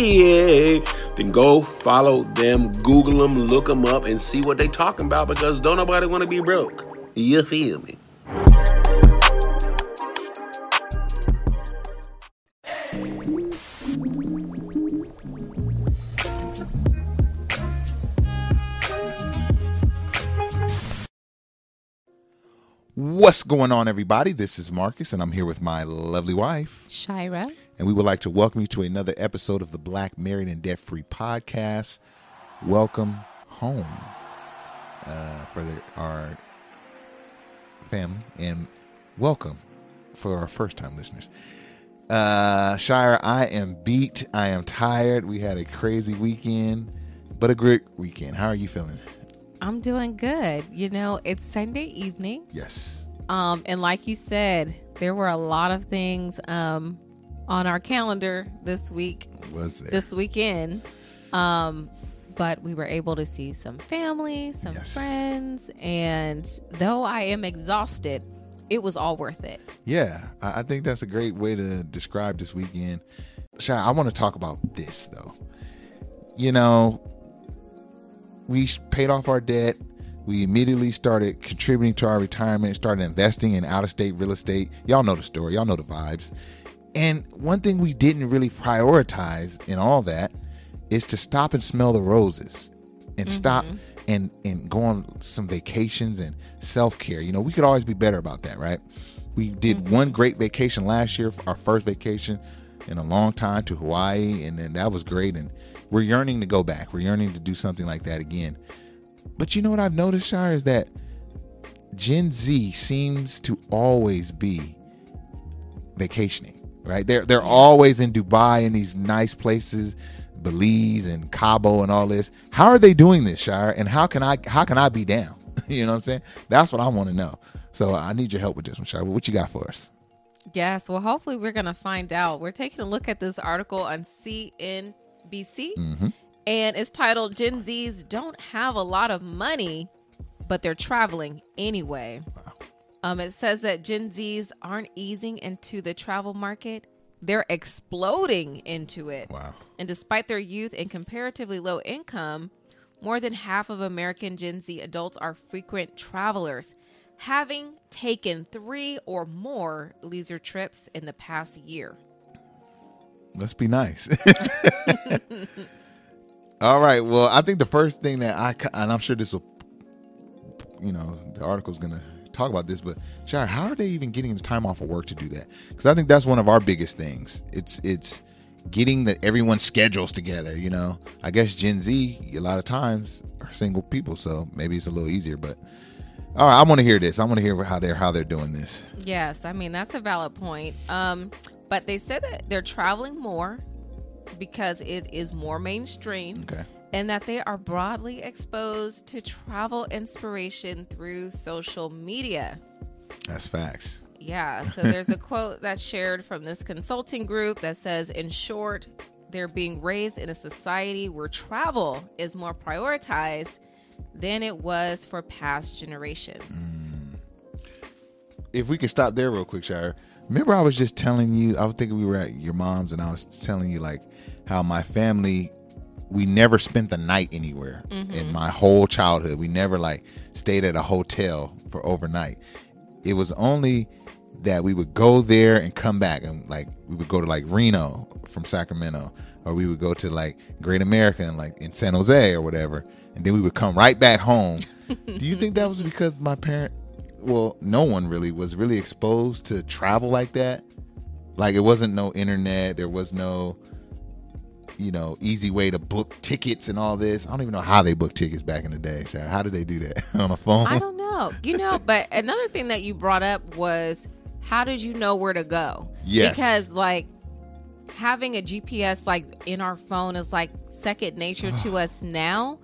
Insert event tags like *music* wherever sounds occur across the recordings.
then go follow them, Google them, look them up, and see what they talking about because don't nobody want to be broke. You feel me? What's going on, everybody? This is Marcus, and I'm here with my lovely wife, Shira. And we would like to welcome you to another episode of the Black Married and Debt Free podcast. Welcome home uh, for the, our family, and welcome for our first time listeners. Uh, Shire, I am beat. I am tired. We had a crazy weekend, but a great weekend. How are you feeling? I'm doing good. You know, it's Sunday evening. Yes. Um, and like you said, there were a lot of things um on our calendar this week. Was there? This weekend. Um, but we were able to see some family, some yes. friends, and though I am exhausted, it was all worth it. Yeah, I think that's a great way to describe this weekend. Shai, I want to talk about this though. You know, we paid off our debt. We immediately started contributing to our retirement, started investing in out of state real estate. Y'all know the story, y'all know the vibes. And one thing we didn't really prioritize in all that is to stop and smell the roses and mm-hmm. stop and and go on some vacations and self-care. You know, we could always be better about that, right? We did mm-hmm. one great vacation last year, our first vacation in a long time to Hawaii, and then that was great. And we're yearning to go back. We're yearning to do something like that again. But you know what I've noticed, Shire, is that Gen Z seems to always be vacationing right? They're they're always in Dubai and these nice places, Belize and Cabo and all this. How are they doing this, Shire? And how can I how can I be down? *laughs* you know what I'm saying? That's what I want to know. So I need your help with this one, Shire. What you got for us? Yes, well, hopefully we're gonna find out. We're taking a look at this article on CNBC, mm-hmm. and it's titled "Gen Zs Don't Have a Lot of Money, but They're Traveling Anyway." Um, it says that Gen Zs aren't easing into the travel market, they're exploding into it. Wow. And despite their youth and comparatively low income, more than half of American Gen Z adults are frequent travelers, having taken three or more leisure trips in the past year. Must be nice. *laughs* All right. Well, I think the first thing that I, and I'm sure this will, you know, the article is going to talk about this, but Shire, how are they even getting the time off of work to do that? Because I think that's one of our biggest things. It's it's getting the everyone's schedules together. You know, I guess Gen Z a lot of times are single people, so maybe it's a little easier. But all right, I want to hear this. I want to hear how they're how they're doing this. Yes, I mean that's a valid point. Um, but they said that they're traveling more because it is more mainstream. Okay and that they are broadly exposed to travel inspiration through social media. That's facts. Yeah. So there's a *laughs* quote that's shared from this consulting group that says, in short, they're being raised in a society where travel is more prioritized than it was for past generations. Mm. If we could stop there real quick, Shire. Remember, I was just telling you, I was thinking we were at your mom's, and I was telling you, like, how my family we never spent the night anywhere mm-hmm. in my whole childhood. We never like stayed at a hotel for overnight. It was only that we would go there and come back and like we would go to like Reno from Sacramento or we would go to like Great America and like in San Jose or whatever and then we would come right back home. *laughs* Do you think that was because my parent well, no one really was really exposed to travel like that? Like it wasn't no internet, there was no you know, easy way to book tickets and all this. I don't even know how they book tickets back in the day. So how did they do that *laughs* on a phone? I don't know. You know, but another thing that you brought up was how did you know where to go? Yes. Because like having a GPS like in our phone is like second nature to *sighs* us now.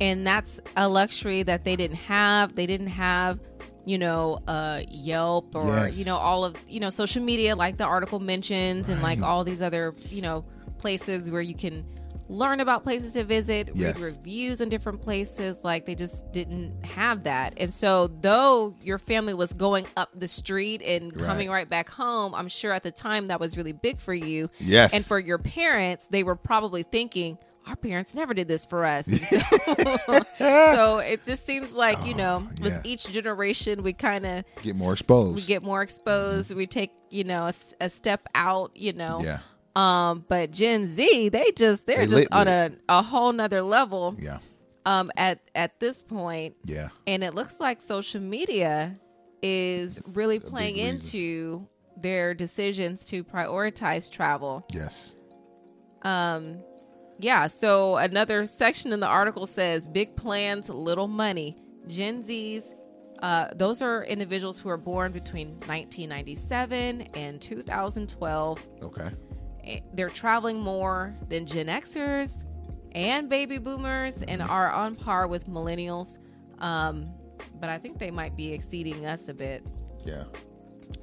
And that's a luxury that they didn't have. They didn't have, you know, uh, Yelp or, Yes. you know, all of, you know, social media like the article mentions and like all these other, you know, places where you can learn about places to visit, Yes. read reviews in different places. Like they just didn't have that. And so, though your family was going up the street and coming right back home, I'm sure at the time that was really big for you. Yes. And for your parents, they were probably thinking, our parents never did this for us. So, *laughs* so it just seems like, you oh, know, with yeah. each generation, we kind of Get more exposed. We get more mm-hmm. exposed. We take, you know, a step out, you know. yeah. Um, but Gen Z, they just they're They just lit on a, a whole nother level Yeah. um at at this point. Yeah. And it looks like social media is really playing into their decisions to prioritize travel. Yes. Um Yeah, so another section in the article says big plans, little money. Gen Zs, uh, those are individuals who are born between 1997 and 2012. Okay. They're traveling more than Gen Xers and baby boomers and are on par with millennials. Um, but I think they might be exceeding us a bit. Yeah.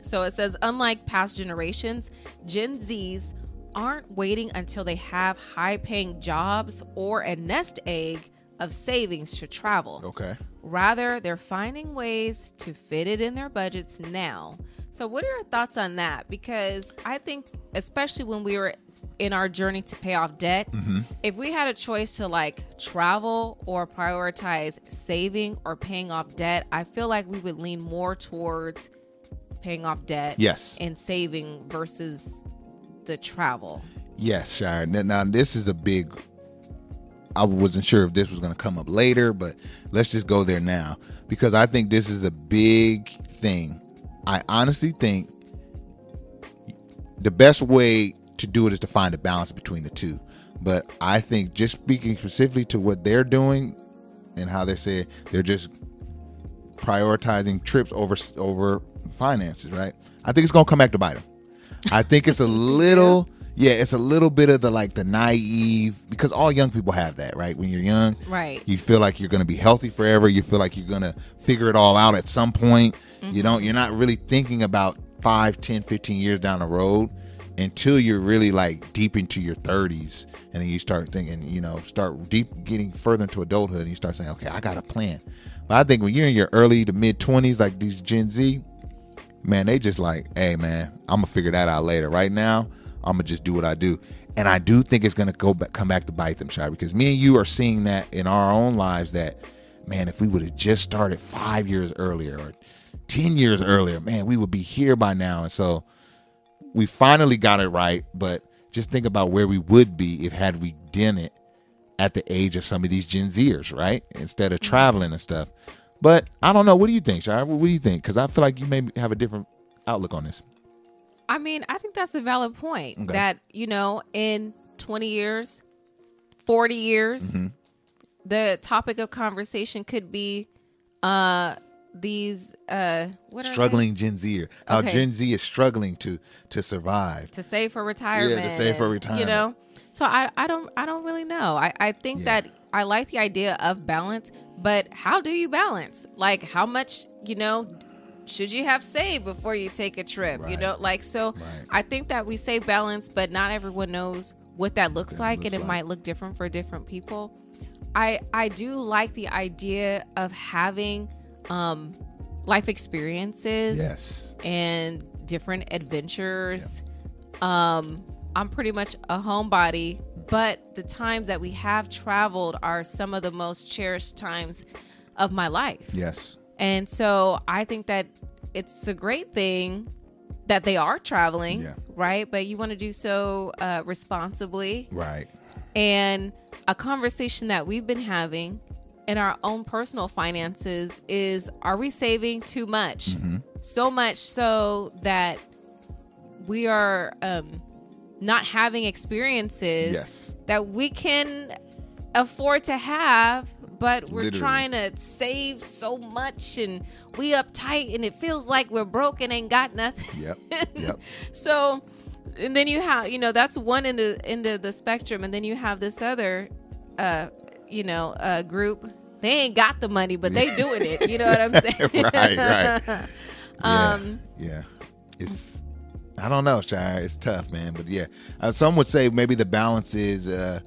So it says, unlike past generations, Gen Zs aren't waiting until they have high paying jobs or a nest egg of savings to travel. Okay. Rather, they're finding ways to fit it in their budgets now. So, what are your thoughts on that? Because I think, especially when we were in our journey to pay off debt, mm-hmm. if we had a choice to like travel or prioritize saving or paying off debt, I feel like we would lean more towards paying off debt Yes. and saving versus the travel. Yes, Shire. Now, now this is a big. I wasn't sure if this was going to come up later, but let's just go there now because I think this is a big thing. I honestly think the best way to do it is to find a balance between the two. But I think just speaking specifically to what they're doing and how they say they're just prioritizing trips over over finances, right? I think it's going to come back to bite them. I think it's a *laughs* little yeah, it's a little bit of the like the naive because all young people have that, right? When you're young, Right. you feel like you're going to be healthy forever. You feel like you're going to figure it all out at some point. You mm-hmm. don't you're not really thinking about 5, 10, 15 years down the road until you're really like deep into your 30s and then you start thinking, you know, start deep getting further into adulthood and you start saying, "Okay, I got a plan." But I think when you're in your early to mid 20s like these Gen Z, man, they just like, hey, man, I'm gonna figure that out later. Right now, I'm gonna just do what I do, and I do think it's gonna go back, come back to bite them, Shy, because me and you are seeing that in our own lives. That, man, if we would have just started five years earlier or ten years earlier, man, we would be here by now. And so, we finally got it right. But just think about where we would be if had we done it at the age of some of these Gen Zers, right? Instead of mm-hmm. traveling and stuff. But I don't know. What do you think, Shire? What do you think? Because I feel like you may have a different outlook on this. I mean, I think that's a valid point Okay. that, you know, in 20 years, 40 years, Mm-hmm. the topic of conversation could be uh these uh what are they? struggling Gen Z, how Okay. Gen Z is struggling to to survive. to save for retirement. Yeah to save for retirement. You know? So I I don't I don't really know. I I think Yeah. that I like the idea of balance, but how do you balance? Like how much, you know, should you have saved before you take a trip? You know, like so Right. I think that we say balance, but not everyone knows what that looks That like looks and it like. might look different for different people. I I do like the idea of having um life experiences Yes, and different adventures. Um, I'm pretty much a homebody, but the times that we have traveled are some of the most cherished times of my life. yes, And so I think that it's a great thing that they are traveling, Yeah. right? But you want to do so uh, responsibly. right. And a conversation that we've been having in our own personal finances is are we saving too much? Mm-hmm. So much so that we are um, not having experiences Yes. that we can afford to have, but we're Literally. trying to save so much and we uptight and it feels like we're broke and ain't got nothing. Yep, *laughs* yep. So and then you have you know that's one end of end of the spectrum, and then you have this other, uh, you know, uh, group. They ain't got the money, but they doing it. You know what I'm saying? *laughs* right, right. *laughs* Um, yeah, yeah. It's I don't know, Shire. It's tough, man. But yeah, uh, some would say maybe the balance is, uh,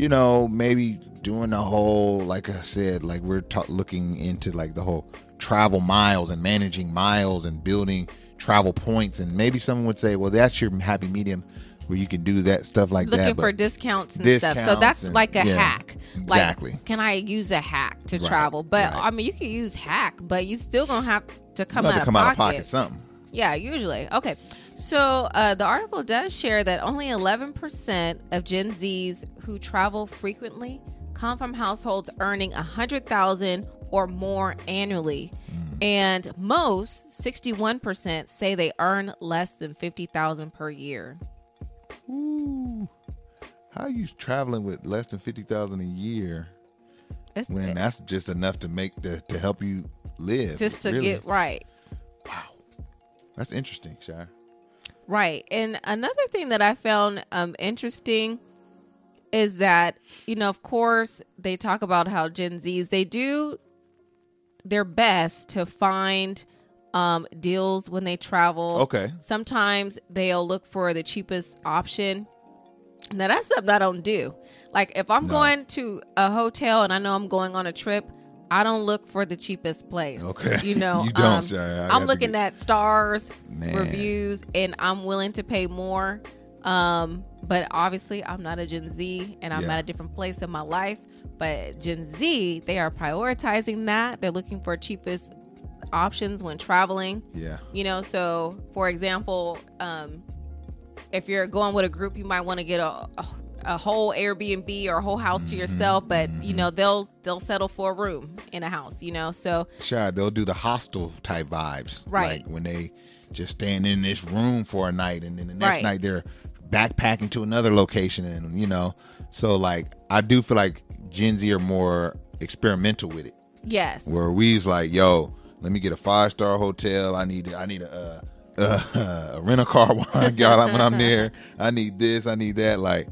you know, maybe doing the whole, like I said, like we're ta- looking into like the whole travel miles and managing miles and building travel points, and maybe someone would say, well, that's your happy medium where you can do that stuff like looking that. for discounts and discounts stuff. So that's and- like a yeah, hack. exactly. Like, can I use a hack to Right, travel? But right. I mean, you can use hack, but you still gonna have to come, out, to of come pocket. out of pocket something. Yeah, usually. Okay. So uh, the article does share that only 11% of Gen Zs who travel frequently come from households earning 100000 or more annually. And most, 61%, say they earn less than 50000 per year. Ooh. How are you traveling with less than fifty thousand a year when that's just enough to make the to help you live? just to really? get right. wow, that's interesting, Shire. Right. And another thing that I found um, interesting is that, you know, of course, they talk about how Gen Zs, they do their best to find um, deals when they travel. Okay, Sometimes they'll look for the cheapest option. Now, that's something I don't do. Like, if I'm No. going to a hotel and I know I'm going on a trip, I don't look for the cheapest place. Okay. You know, *laughs* You don't, um, Shire. I have I'm looking get- at stars, Man. reviews, and I'm willing to pay more. Um, but obviously, I'm not a Gen Z, and I'm Yeah. at a different place in my life. But Gen Z, they are prioritizing that. They're looking for cheapest options when traveling. yeah, You know, so for example, um, if you're going with a group, you might want to get a, a a whole Airbnb or a whole house to yourself, but you know they'll they'll settle for a room in a house. You know, so sure, They'll do the hostel type vibes, Right. Like when they just staying in this room for a night, and then the next Right. night they're backpacking to another location, and you know, so like I do feel like Gen Z are more experimental with it. yes, where we's like, yo, let me get a five star hotel. I need I need a uh, uh, *laughs* a rental car I got when I'm *laughs* there. I need this. I need that. Like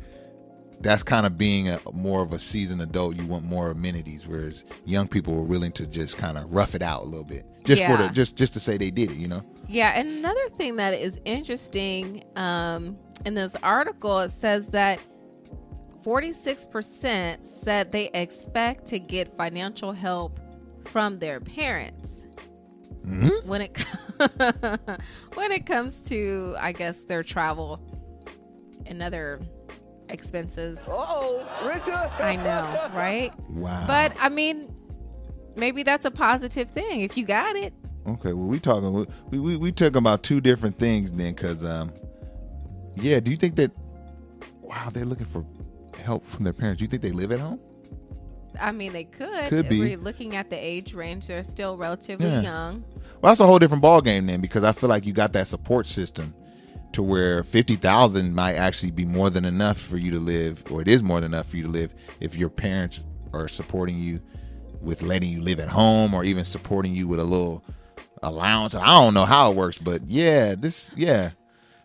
that's kind of being a more of a seasoned adult. You want more amenities, whereas young people were willing to just kind of rough it out a little bit, just for the just just to say they did it. You know? Yeah, and another thing that is interesting um, in this article, it says that 46% said they expect to get financial help from their parents. Mm-hmm. When it *laughs* when it comes to, I guess, their travel and other expenses. Oh, Richard. I know, right? Wow. But I mean, maybe that's a positive thing if you got it. Okay, well, we talking we we we talking about two different things then, because um, yeah. Do you think that? Wow, they're looking for help from their parents. Do you think they live at home? I mean, they could. Could be. We're looking at the age range; they're still relatively Yeah. young. Well, that's a whole different ball game then, because I feel like you got that support system to where fifty thousand might actually be more than enough for you to live, or it is more than enough for you to live if your parents are supporting you with letting you live at home, or even supporting you with a little allowance. I don't know how it works, but yeah, this yeah,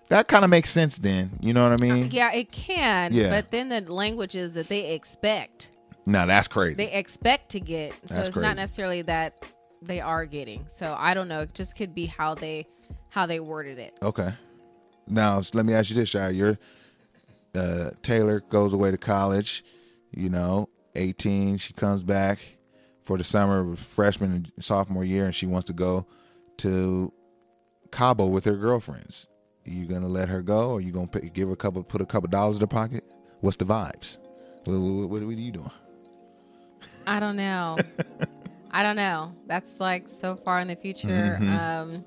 that kind of makes sense. Then you know what I mean? Yeah, it can. Yeah. But then the language is that they expect. No, that's crazy. They expect to get. So That's it's crazy. not necessarily that they are getting. So I don't know. It just could be how they how they worded it. Okay. Now let me ask you this, Shire. Your uh, Taylor goes away to college. You know, eighteen. She comes back for the summer, of freshman and sophomore year, and she wants to go to Cabo with her girlfriends. Are you gonna let her go, or you gonna give her a couple, put a couple dollars in her pocket? What's the vibes? What, what, what are you doing? I don't know. *laughs* I don't know. That's like so far in the future. Um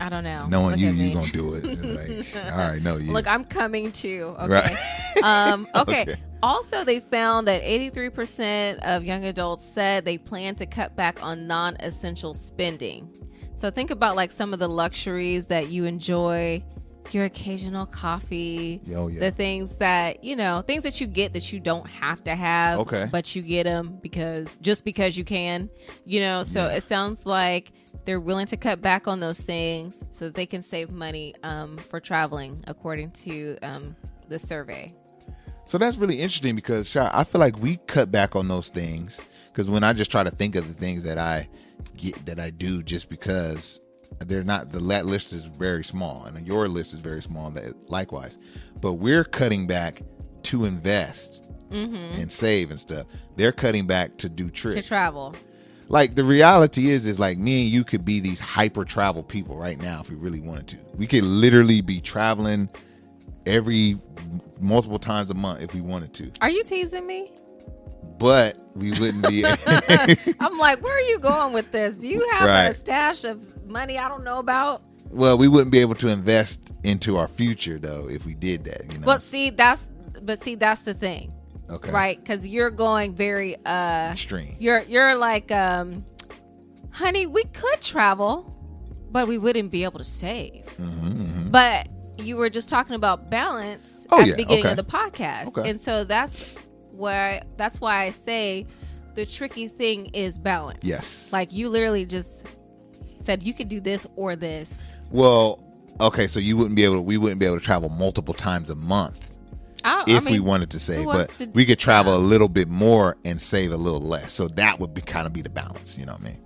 I don't know. Knowing Look you, you gonna do it. *laughs* Like, all right, no, you. Look, I'm coming too. Okay. Right. *laughs* um, *laughs* okay. Okay. Also, they found that 83% of young adults said they plan to cut back on non essential spending. So, think about like some of the luxuries that you enjoy your occasional coffee, Oh, yeah. the things that you know, things that you get that you don't have to have, Okay. but you get them because just because you can, you know. So it sounds like they're willing to cut back on those things so that they can save money um, for traveling, according to um, the survey. So that's really interesting because I feel like we cut back on those things because when I just try to think of the things that I get that I do just because they're not the that list is very small and your list is very small that likewise. But we're cutting back to invest mm-hmm. and save and stuff. They're cutting back to do trips To travel, like the reality is is like me and you could be these hyper travel people right now if we really wanted to. We could literally be traveling every multiple times a month if we wanted to. Are you teasing me? But we wouldn't be *laughs* *laughs* I'm like, where are you going with this? Do you have a stash of money I don't know about? well we wouldn't be able to invest into our future though if we did that you know But see, that's but see, that's the thing, okay right? Because you're going very uh, extreme you're you're like, um, honey, we could travel, but we wouldn't be able to save. But you were just talking about balance Mm-hmm, Oh, at yeah, the beginning okay. of the podcast, Okay. and so that's why that's why I say the tricky thing is balance. yes Like you literally just said you could do this or this. well okay so you wouldn't be able to, we wouldn't be able to travel multiple times a month I, if I mean, we wanted to save, but to- we could travel a little bit more and save a little less. So that would be kind of be the balance. You know what I mean?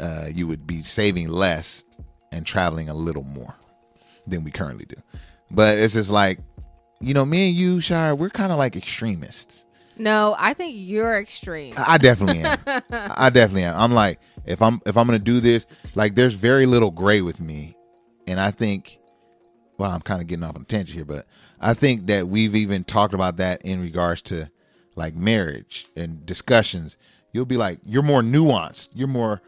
Uh, you would be saving less and traveling a little more than we currently do. But it's just like, you know, me and you, Shire, we're kind of like extremists. No, I think you're extreme. I definitely am. *laughs* I definitely am. I'm like, if I'm if I'm gonna do this, like, there's very little gray with me, and I think, well, I'm kind of getting off on a tangent here, but I think that we've even talked about that in regards to like marriage and discussions. You'll be like, you're more nuanced. You're more.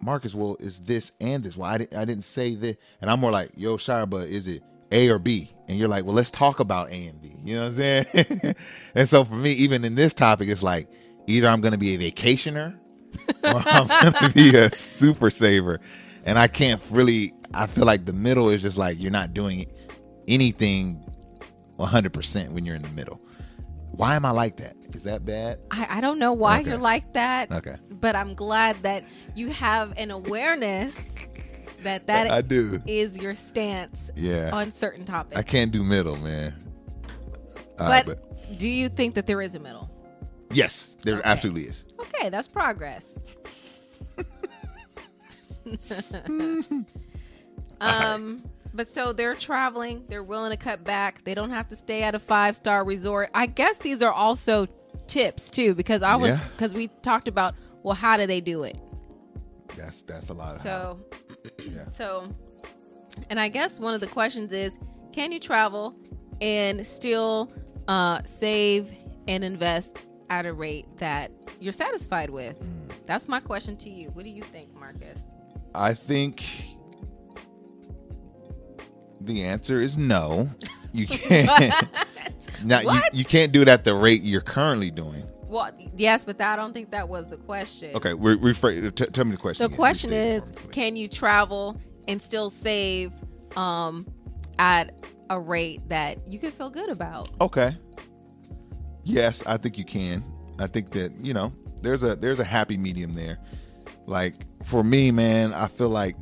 Marcus, well, is this and this? Well, I didn't, I didn't say this, and I'm more like, yo, Shire, but is it A or B? And you're like, well, let's talk about A and B. You know what I'm saying? *laughs* and so for me, even in this topic, it's like either I'm going to be a vacationer or I'm *laughs* going to be a super saver, and I can't really. I feel like the middle is just like you're not doing anything 100 percent when you're in the middle. Why am I like that? Is that bad? I, I don't know why Okay. you're like that. Okay. But I'm glad that you have an awareness that that I do. is your stance Yeah. on certain topics. I can't do middle, man. Uh, but, do you think that there is a middle? yes, there Okay. absolutely is. Okay, that's progress. *laughs* um, but so they're traveling, they're willing to cut back. They don't have to stay at a five star resort. I guess these are also tips too, because I was Yeah. because we talked about well, how do they do it? That's that's a lot of So, yeah. so, and I guess one of the questions is, can you travel and still uh, save and invest at a rate that you're satisfied with? Mm. That's my question to you. What do you think, Marcus? I think the answer is no. You can't. *laughs* now you, you can't do it at the rate you're currently doing. Well, yes, but I don't think that was the question. Okay, re- rephrase. T- tell me the question. The again. question is, for me, please. can you travel and still save um, at a rate that you can feel good about? Okay. Yes, I think you can. I think that you know there's a there's a happy medium there. Like for me, man, I feel like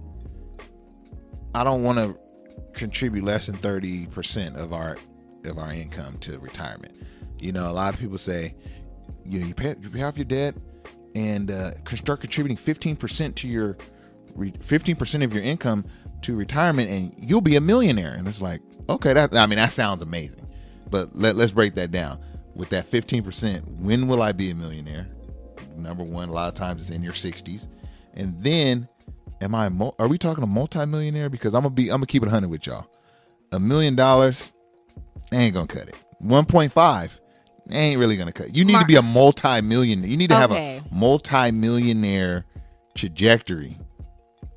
I don't want to contribute less than thirty percent of our of our income to retirement. You know, a lot of people say, you know, you pay, you pay off your debt and uh, start contributing fifteen percent to your fifteen percent of your income to retirement, and you'll be a millionaire. And it's like, okay, that I mean, that sounds amazing, but let, let's break that down. With that fifteen percent, when will I be a millionaire? Number one, a lot of times it's in your sixties, and then, am I? Are we talking a multimillionaire? Because I'm gonna be, I'm gonna keep it hundred with y'all. A million dollars ain't gonna cut it. One point five ain't really gonna cut. You need to be a multi-millionaire. You need to Okay. have a multi-millionaire trajectory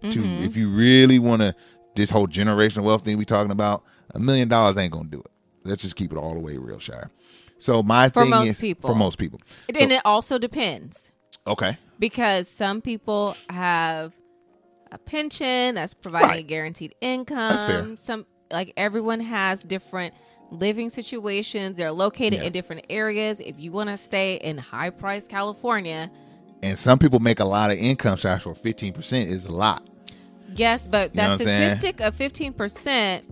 to Mhm. if you really want to this whole generational wealth thing we talking about. A million dollars ain't gonna do it. Let's just keep it all the way real, Shire. So my For thing most is people. for most people. and it also depends Okay. because some people have a pension that's providing Right. a guaranteed income. Some like everyone has different living situations. They're located Yeah. in different areas. If you want to stay in high price California, And some people make a lot of income so for 15% is a lot. yes, but You that what I'm saying? statistic of 15%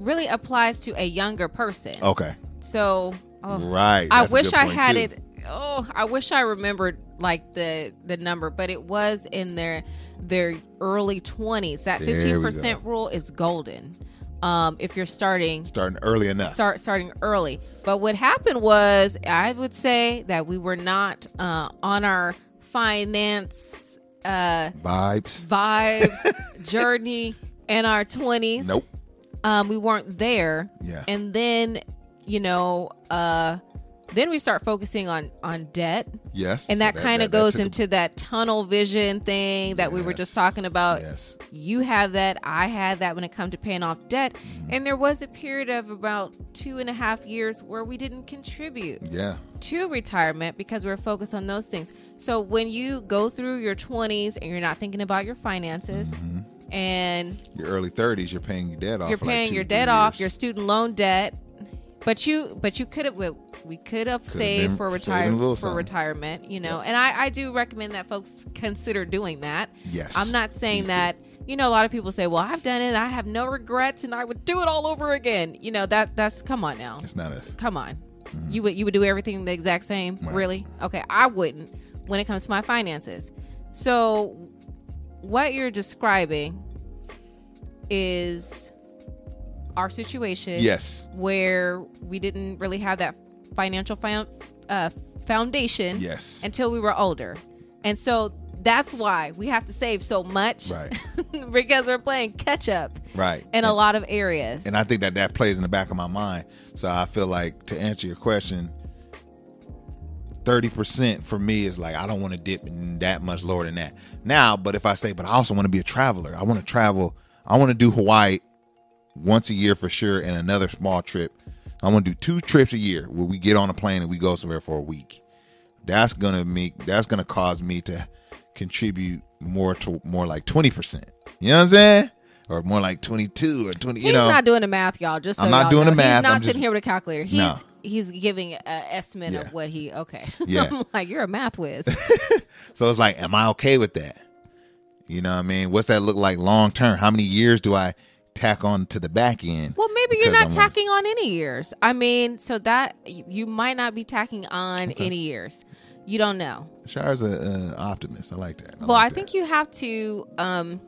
really applies to a younger person. Okay. So, oh, Right. I That's a wish I had too. it. Oh, I wish I remembered like the the number, but it was in their their early twenties. That fifteen percent rule is golden. Um, if you're starting Starting early enough. start starting early. But what happened was, I would say that we were not uh, on our finance uh, Vibes. vibes *laughs* journey in our twenties. Nope. Um, we weren't there Yeah. and then you know uh then we start focusing on on debt yes. and So that, kind of goes a- into that tunnel vision thing that we were just talking about Yes. you have that i had that when it comes to paying off debt Mm-hmm. and there was a period of about two and a half years where we didn't contribute Yeah. to retirement because we're focused on those things so when you go through your 20s and you're not thinking about your finances Mm-hmm. and Your early 30s, you're paying your debt off. you're like paying two, your debt off, your student loan debt. But you, but you could have, we could have saved for saving a retire little for something. retirement, you know. And I, I do recommend that folks consider doing that. Yes. I'm not saying do. that. You know, a lot of people say, "Well, I've done it. I have no regrets, and I would do it all over again." You know, that that's come on now, It's not us. come on. You would you would do everything the exact same? Mm-hmm. Right. Really? Okay, I wouldn't when it comes to my finances. So, what you're describing is our situation Yes. where we didn't really have that financial found, uh, foundation Yes. until we were older. And so that's why we have to save so much Right. *laughs* because we're playing catch up Right. in a lot of areas. And I think that that plays in the back of my mind. So I feel like to answer your question, 30% for me is like, I don't want to dip in that much lower than that. Now, but if I say, but I also want to be a traveler, I want to travel, I want to do Hawaii once a year for sure and another small trip. I'm gonna do two trips a year where we get on a plane and we go somewhere for a week. That's gonna make that's gonna cause me to contribute more to more like twenty percent. You know what I'm saying? Or more like twenty two or twenty. He's you know, not doing the math, y'all. Just so I'm not doing know. the math, He's not I'm sitting just- here with a calculator. He's No. he's giving an estimate Yeah. of what he. Okay, *laughs* Yeah. I'm like you're a math whiz. *laughs* So it's like, am I okay with that? You know what I mean? What's that look like long term? How many years do I tack on to the back end? Well, maybe you're not I wanna- tacking on any years. I mean, so that you might not be tacking on any years. You don't know. Shar's an uh, optimist. I like that. well, I think you have to. um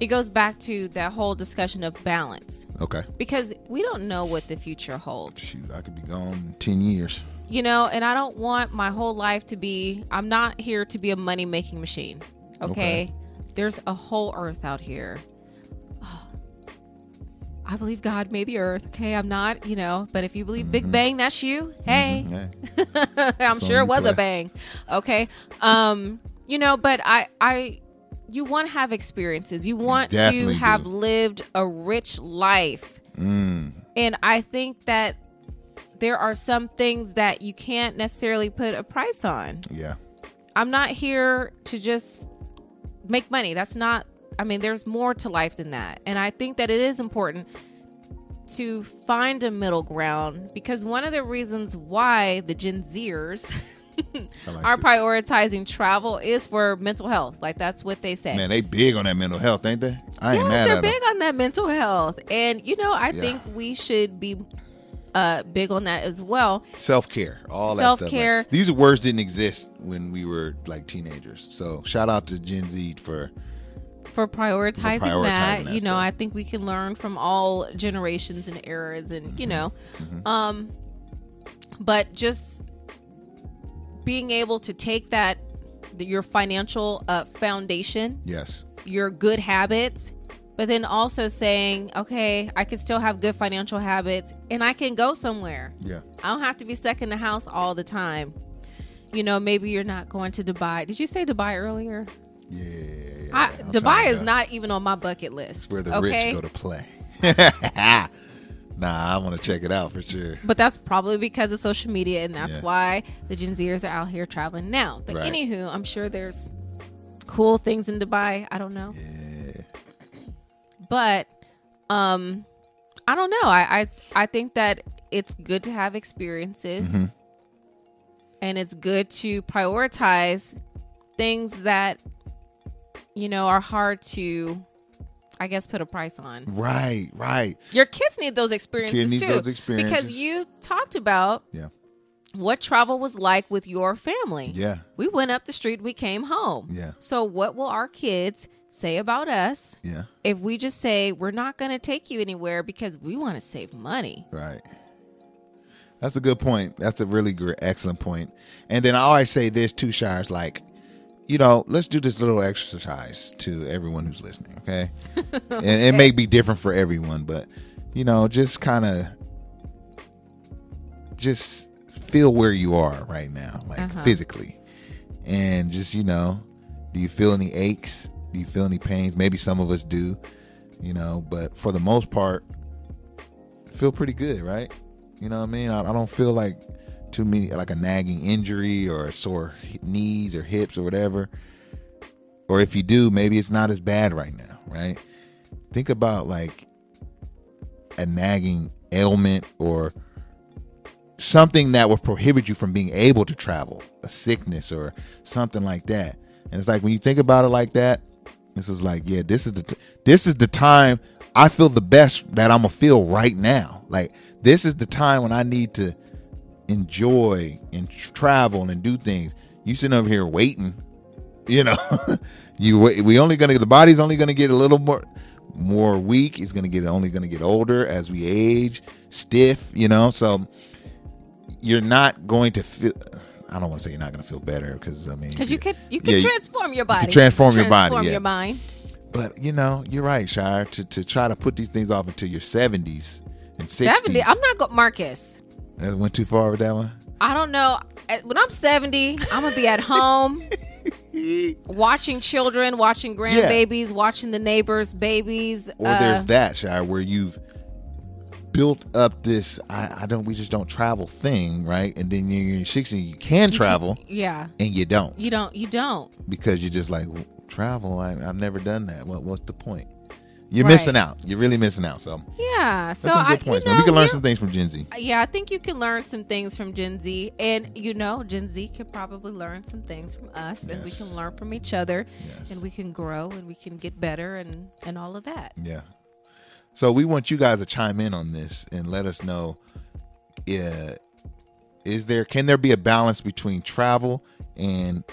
It goes back to that whole discussion of balance Okay. because we don't know what the future holds. Shoot, I could be gone in ten years. You know, and I don't want my whole life to be. I'm not here to be a money making machine. Okay? Okay. There's a whole earth out here. I believe God made the earth. Okay, I'm not, you know, but if you believe Big Bang, that's you. Hey, Yeah. *laughs* I'm So sure it you was a bang. Okay. Um, you know, but I I you want to have experiences. You want to have do. lived a rich life. Mm. And I think that there are some things that you can't necessarily put a price on. Yeah. I'm not here to just make money. That's not I mean, there's more to life than that. And I think that it is important to find a middle ground because one of the reasons why the Gen Zers *laughs* like are it. prioritizing travel is for mental health. Like that's what they say. Man, they big on that mental health, ain't they? I ain't yes, mad they're at them. big on that mental health. And you know, I Yeah. think we should be uh big on that as well. Self care, all Self-care. stuff. Like, these words didn't exist when we were like teenagers. So shout out to Gen Z for for prioritizing, For prioritizing that. that You know, stuff. I think we can learn from all generations and eras, and you Mm-hmm. know, um, but just being able to take that your financial uh, foundation, yes, your good habits. But then also saying, okay, I can still have good financial habits and I can go somewhere. yeah, I don't have to be stuck in the house all the time. You know, maybe you're not going to Dubai. Did you say Dubai earlier? Yeah. I, I'm Dubai is not even on my bucket list. where the okay? rich go to play. *laughs* nah, I want to check it out for sure. but that's probably because of social media, and that's Yeah. why the Gen Zers are out here traveling now. But Right. anywho, I'm sure there's cool things in Dubai. I don't know, Yeah, but um, I don't know. I I, I think that it's good to have experiences, Mm-hmm. and it's good to prioritize things that you know are hard to, I guess, put a price on. Right, right. Your kids need those experiences too, those experiences. because you talked about Yeah. what travel was like with your family. Yeah. We went up the street, we came home. Yeah. So, what will our kids say about us Yeah. if we just say we're not going to take you anywhere because we want to save money? Right. That's a good point. That's a really great, excellent point. And then I always say this too, Shires, like, you know, let's do this little exercise to everyone who's listening, okay? *laughs* and it may be different for everyone, but you know, just kind of just feel where you are right now, like Uh-huh. physically. And just, you know, do you feel any aches? Do you feel any pains? Maybe some of us do, you know, but for the most part, feel pretty good, right? You know what I mean? I, I don't feel like too many like a nagging injury or sore knees or hips or whatever. Or if you do, maybe it's not as bad right now, right? Think about like a nagging ailment or something that would prohibit you from being able to travel, a sickness or something like that. And it's like when you think about it like that, this is like, yeah, this is the t- this is the time I feel the best that I'm gonna feel right now. Like this is the time when I need to enjoy and travel and do things. You sitting over here waiting, you know. *laughs* you we only gonna the body's only gonna get a little more more weak. It's gonna get only gonna get older as we age, stiff, you know. So you're not going to feel. I don't want to say you're not going to feel better because I mean, Because you could you could Yeah, transform your body. transform your body, transform yeah. your mind. But you know, you're right, Shire. To to try to put these things off until your 70s and 60s. Seventy. I'm not going, Marcus. That went too far with that one. I don't know. When I'm 70, I'm gonna be at home *laughs* watching children, watching grandbabies, watching the neighbors' babies. Or uh, there's that, Shire, where you've built up this I, I don't we just don't travel thing, right? And then you're in your 60s, you can travel yeah. and you don't You don't. You don't. because you're just like "Well, travel. I, I've never done that. What what's the point? You're Right. missing out. You're really missing out. So Yeah. So some good I, points, you man. know, We can learn some things from Gen Z. Yeah, I think you can learn some things from Gen Z, and you know, Gen Z can probably learn some things from us, and we can learn from each other, Yes. and we can grow, and we can get better, and and all of that. Yeah. So we want you guys to chime in on this and let us know. Uh, is there can there be a balance between travel and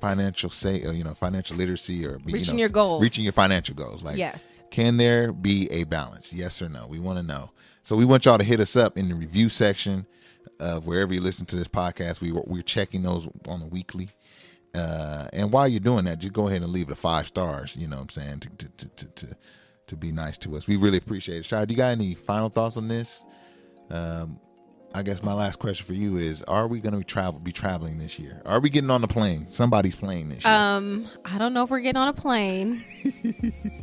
financial say uh, you know financial literacy or you Reaching know, your goals. reaching your financial goals like yes. can there be a balance yes or no we want to know so we want y'all to hit us up in the review section of wherever you listen to this podcast we we're checking those on a weekly uh, and while you're doing that, just go ahead and leave the five stars. You know what I'm saying to to to to, to, to be nice to us. We really appreciate it. Shai, do you got any final thoughts on this? Um, I guess my last question for you is: Are we going to travel be traveling this year? Are we getting on the plane? Somebody's plane this year. Um, I don't know if we're getting on a plane.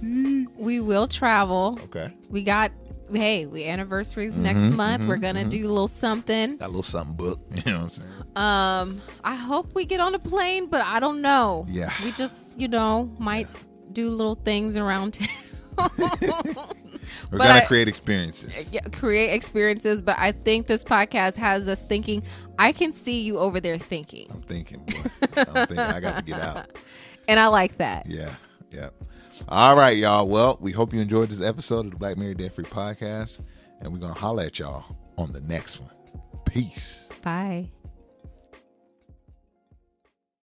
*laughs* we will travel. okay, We got hey, we anniversaries next Mhm, month. We're mhm, gonna mhm. do a little something. got a little something booked. *laughs* You know what I'm saying? Um, I hope we get on a plane, but I don't know. Yeah. We just, you know, might do little things around *laughs* town. We're But gonna create experiences. Yeah, create experiences, but I think this podcast has us thinking. I can see you over there thinking, I'm thinking. I'm thinking. I got to get out. *laughs* and I like that. Yeah. Yep. All right, y'all. Well, we hope you enjoyed this episode of the Black Married Debt Free Podcast. And we're going to holler at y'all on the next one. Peace. Bye.